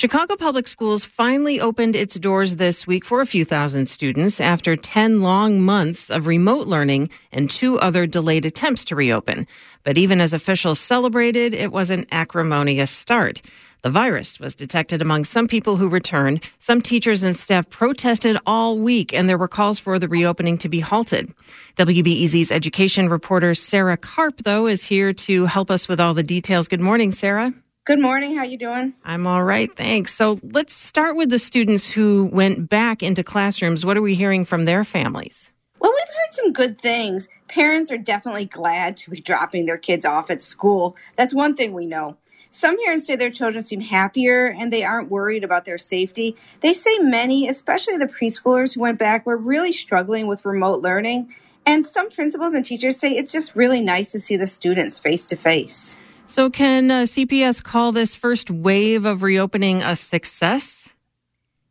Chicago Public Schools finally opened its doors this week for a few thousand students after 10 long months of remote learning and two other delayed attempts to reopen. But even as officials celebrated, it was an acrimonious start. The virus was detected among some people who returned. Some teachers and staff protested all week, and there were calls for the reopening to be halted. WBEZ's education reporter Sarah Karp, though, is here to help us with all the details. Good morning, Sarah. Good morning. How you doing? I'm all right, thanks. So let's start with the students who went back into classrooms. What are we hearing from their families? Well, we've heard some good things. Parents are definitely glad to be dropping their kids off at school. That's one thing we know. Some parents say their children seem happier and they aren't worried about their safety. They say many, especially the preschoolers who went back, were really struggling with remote learning. And some principals and teachers say it's just really nice to see the students face to face. So, can uh, CPS call this first wave of reopening a success?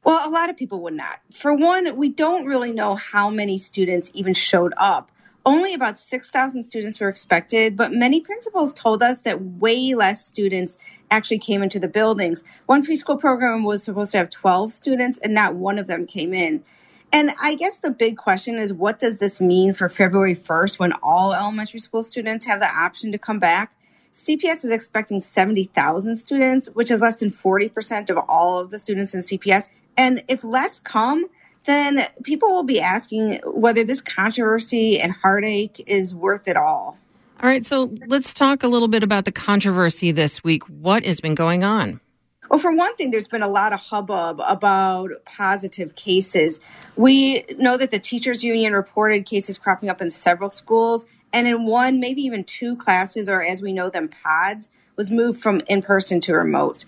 Well, a lot of people would not. For one, we don't really know how many students even showed up. Only about 6,000 students were expected, but many principals told us that way less students actually came into the buildings. One preschool program was supposed to have 12 students, and not one of them came in. And I guess the big question is what does this mean for February 1st when all elementary school students have the option to come back? CPS is expecting 70,000 students, which is less than 40% of all of the students in CPS. And if less come, then people will be asking whether this controversy and heartache is worth it all. All right, so let's talk a little bit about the controversy this week. What has been going on? Well, for one thing, there's been a lot of hubbub about positive cases. We know that the teachers union reported cases cropping up in several schools, and in one, maybe even two classes, or as we know them, pods, was moved from in person to remote.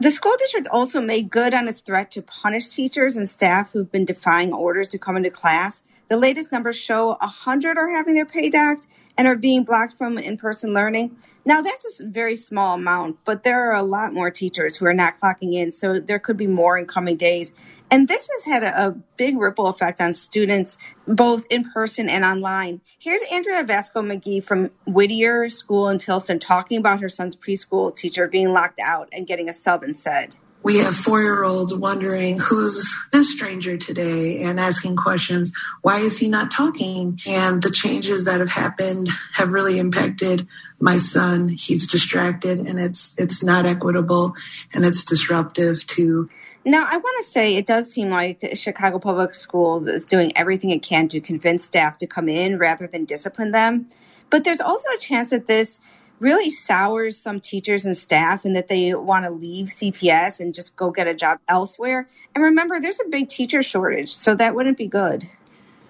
The school district also made good on its threat to punish teachers and staff who've been defying orders to come into class. The latest numbers show 100 are having their pay docked and are being blocked from in person learning. Now, that's a very small amount, but there are a lot more teachers who are not clocking in, so there could be more in coming days. And this has had a, a big ripple effect on students, both in person and online. Here's Andrea Vasco McGee from Whittier School in Pilsen talking about her son's preschool teacher being locked out and getting a sub instead we have four year olds wondering who's this stranger today and asking questions why is he not talking and the changes that have happened have really impacted my son he's distracted and it's it's not equitable and it's disruptive to now, I want to say it does seem like Chicago Public Schools is doing everything it can to convince staff to come in rather than discipline them. But there's also a chance that this really sours some teachers and staff and that they want to leave CPS and just go get a job elsewhere. And remember, there's a big teacher shortage, so that wouldn't be good.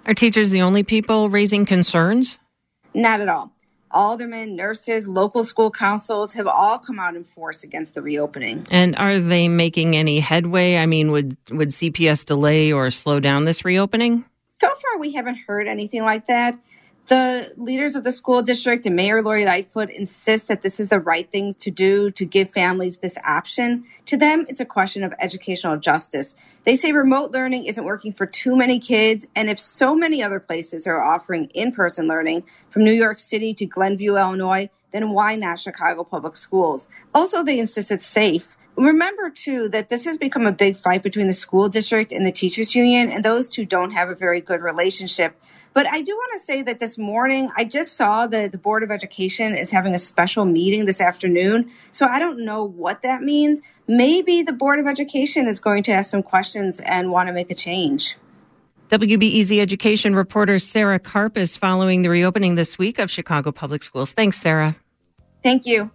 Are teachers the only people raising concerns? Not at all. Aldermen, nurses, local school councils have all come out in force against the reopening. And are they making any headway? I mean, would would CPS delay or slow down this reopening? So far, we haven't heard anything like that. The leaders of the school district and Mayor Lori Lightfoot insist that this is the right thing to do to give families this option. To them, it's a question of educational justice. They say remote learning isn't working for too many kids, and if so many other places are offering in person learning, from New York City to Glenview, Illinois, then why not Chicago Public Schools? Also, they insist it's safe. Remember, too, that this has become a big fight between the school district and the teachers union, and those two don't have a very good relationship. But I do want to say that this morning, I just saw that the Board of Education is having a special meeting this afternoon. So I don't know what that means. Maybe the Board of Education is going to ask some questions and want to make a change. WBEZ education reporter Sarah Karp is following the reopening this week of Chicago Public Schools. Thanks, Sarah. Thank you.